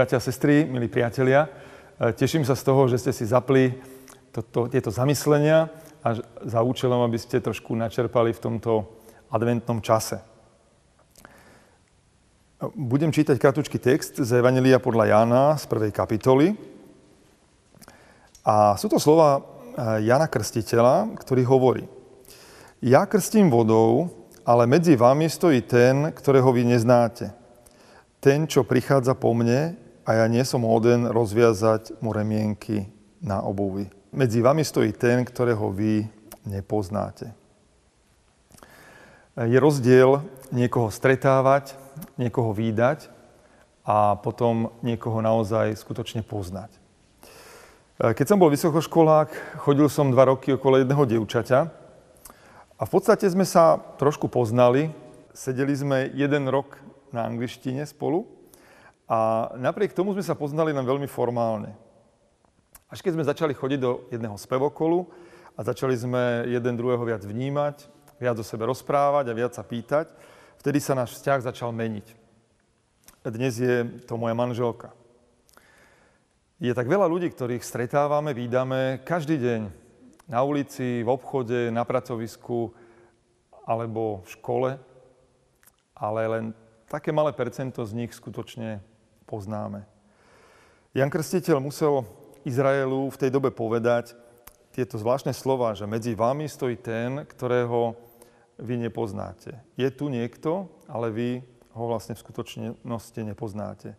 Bratia a sestry, milí priatelia, e, teším sa z toho, že ste si zapli to, to, tieto zamyslenia a za účelom, aby ste trošku načerpali v tomto adventnom čase. Budem čítať kratučký text z Evangelia podľa Jána z prvej kapitoly. A sú to slova e, Jana Krstiteľa, ktorý hovorí Ja krstím vodou, ale medzi vami stojí ten, ktorého vy neznáte – ten, čo prichádza po mne a ja nie som hoden rozviazať mu remienky na obuvi. Medzi vami stojí ten, ktorého vy nepoznáte. Je rozdiel niekoho stretávať, niekoho výdať a potom niekoho naozaj skutočne poznať. Keď som bol vysokoškolák, chodil som dva roky okolo jedného dievčaťa a v podstate sme sa trošku poznali. Sedeli sme jeden rok na angličtine spolu. A napriek tomu sme sa poznali len veľmi formálne. Až keď sme začali chodiť do jedného spevokolu a začali sme jeden druhého viac vnímať, viac o sebe rozprávať a viac sa pýtať, vtedy sa náš vzťah začal meniť. Dnes je to moja manželka. Je tak veľa ľudí, ktorých stretávame, výdame každý deň na ulici, v obchode, na pracovisku alebo v škole, ale len také malé percento z nich skutočne poznáme. Jan Krstiteľ musel Izraelu v tej dobe povedať tieto zvláštne slova, že medzi vami stojí ten, ktorého vy nepoznáte. Je tu niekto, ale vy ho vlastne v skutočnosti nepoznáte. E,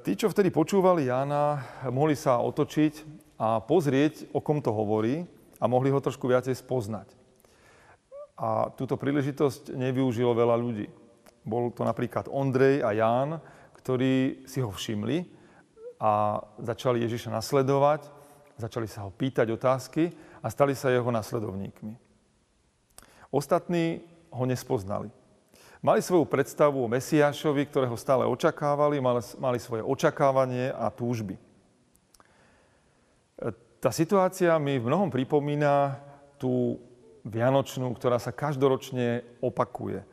tí, čo vtedy počúvali Jána, mohli sa otočiť a pozrieť, o kom to hovorí a mohli ho trošku viacej spoznať. A túto príležitosť nevyužilo veľa ľudí. Bol to napríklad Ondrej a Ján, ktorí si ho všimli a začali Ježiša nasledovať, začali sa ho pýtať otázky a stali sa jeho nasledovníkmi. Ostatní ho nespoznali. Mali svoju predstavu o Mesiášovi, ktorého stále očakávali, mali, svoje očakávanie a túžby. Tá situácia mi v mnohom pripomína tú Vianočnú, ktorá sa každoročne opakuje –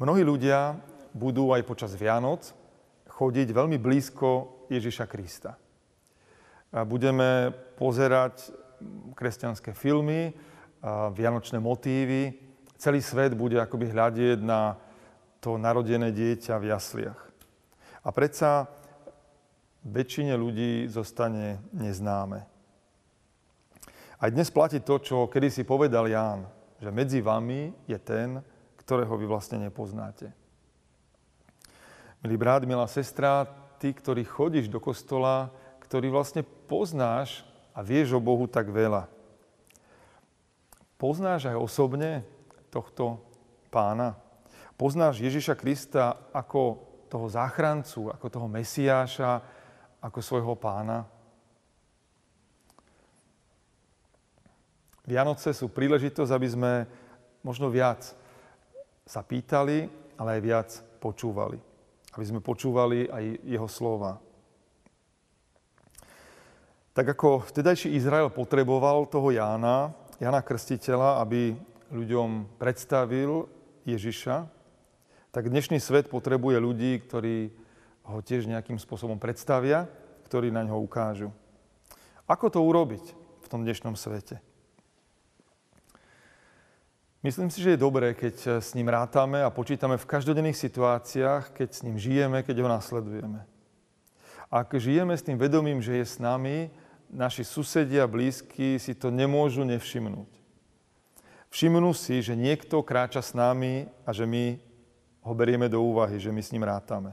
Mnohí ľudia budú aj počas Vianoc chodiť veľmi blízko Ježiša Krista. Budeme pozerať kresťanské filmy, vianočné motívy. Celý svet bude akoby hľadieť na to narodené dieťa v jasliach. A predsa väčšine ľudí zostane neznáme. Aj dnes platí to, čo kedysi povedal Ján, že medzi vami je ten, ktorého vy vlastne nepoznáte. Milý brat, milá sestra, ty, ktorý chodíš do kostola, ktorý vlastne poznáš a vieš o Bohu tak veľa. Poznáš aj osobne tohto pána? Poznáš Ježiša Krista ako toho záchrancu, ako toho Mesiáša, ako svojho pána? Vianoce sú príležitosť, aby sme možno viac sa pýtali, ale aj viac počúvali. Aby sme počúvali aj jeho slova. Tak ako vtedajší Izrael potreboval toho Jána, Jana Krstiteľa, aby ľuďom predstavil Ježiša, tak dnešný svet potrebuje ľudí, ktorí ho tiež nejakým spôsobom predstavia, ktorí na ňo ukážu. Ako to urobiť v tom dnešnom svete? Myslím si, že je dobré, keď s ním rátame a počítame v každodenných situáciách, keď s ním žijeme, keď ho nasledujeme. Ak žijeme s tým vedomím, že je s nami, naši susedia, blízky si to nemôžu nevšimnúť. Všimnú si, že niekto kráča s nami a že my ho berieme do úvahy, že my s ním rátame.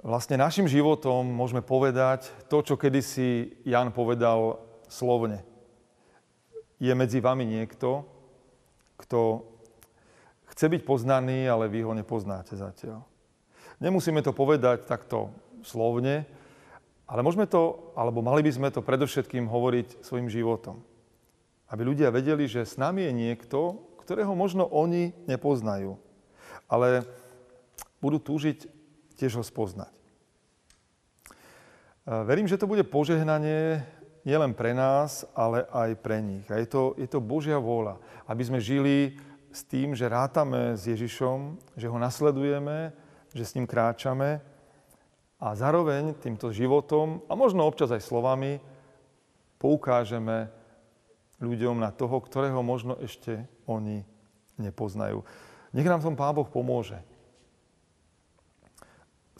Vlastne našim životom môžeme povedať to, čo kedysi Jan povedal slovne je medzi vami niekto, kto chce byť poznaný, ale vy ho nepoznáte zatiaľ. Nemusíme to povedať takto slovne, ale môžeme to, alebo mali by sme to predovšetkým hovoriť svojim životom. Aby ľudia vedeli, že s nami je niekto, ktorého možno oni nepoznajú, ale budú túžiť tiež ho spoznať. Verím, že to bude požehnanie nielen pre nás, ale aj pre nich. A je to, je to Božia vôľa, aby sme žili s tým, že rátame s Ježišom, že ho nasledujeme, že s ním kráčame a zároveň týmto životom a možno občas aj slovami poukážeme ľuďom na toho, ktorého možno ešte oni nepoznajú. Nech nám tom Pán Boh pomôže.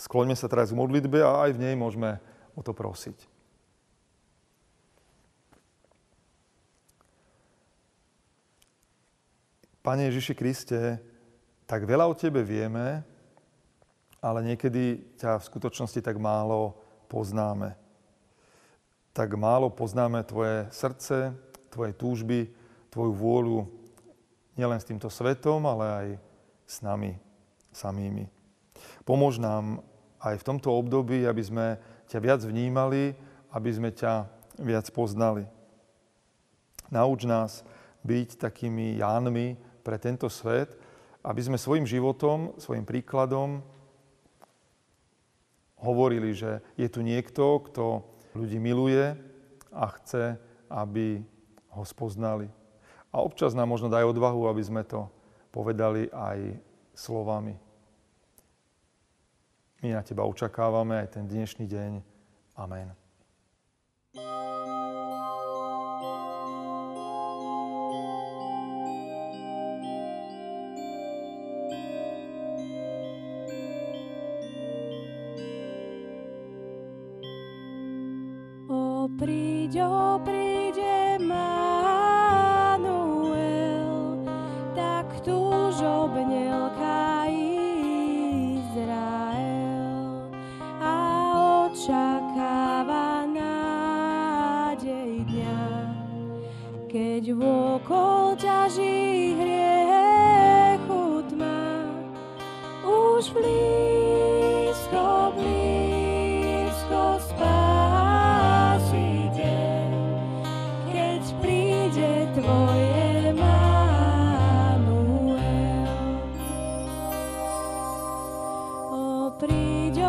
Skloňme sa teraz v modlitbe a aj v nej môžeme o to prosiť. Pane Ježiši Kriste, tak veľa o Tebe vieme, ale niekedy ťa v skutočnosti tak málo poznáme. Tak málo poznáme tvoje srdce, tvoje túžby, tvoju vôľu nielen s týmto svetom, ale aj s nami samými. Pomôž nám aj v tomto období, aby sme ťa viac vnímali, aby sme ťa viac poznali. Nauč nás byť takými Jánmi pre tento svet, aby sme svojim životom, svojim príkladom hovorili, že je tu niekto, kto ľudí miluje a chce, aby ho spoznali. A občas nám možno daj odvahu, aby sme to povedali aj slovami. My na teba očakávame aj ten dnešný deň. Amen. Príď, o príď Emanuel, tak túžobnel Izrael. A očakáva nádej dňa, keď vôkol ťaží hriechu tma, už blízko, O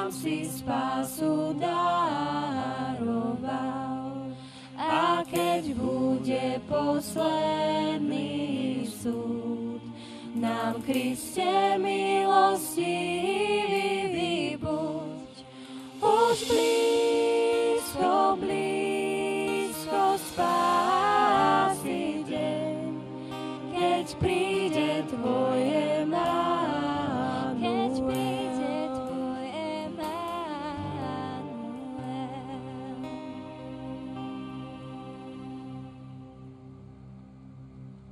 nám si spásu daroval. A keď bude posledný súd, nám Kriste milostivý buď. Už blíž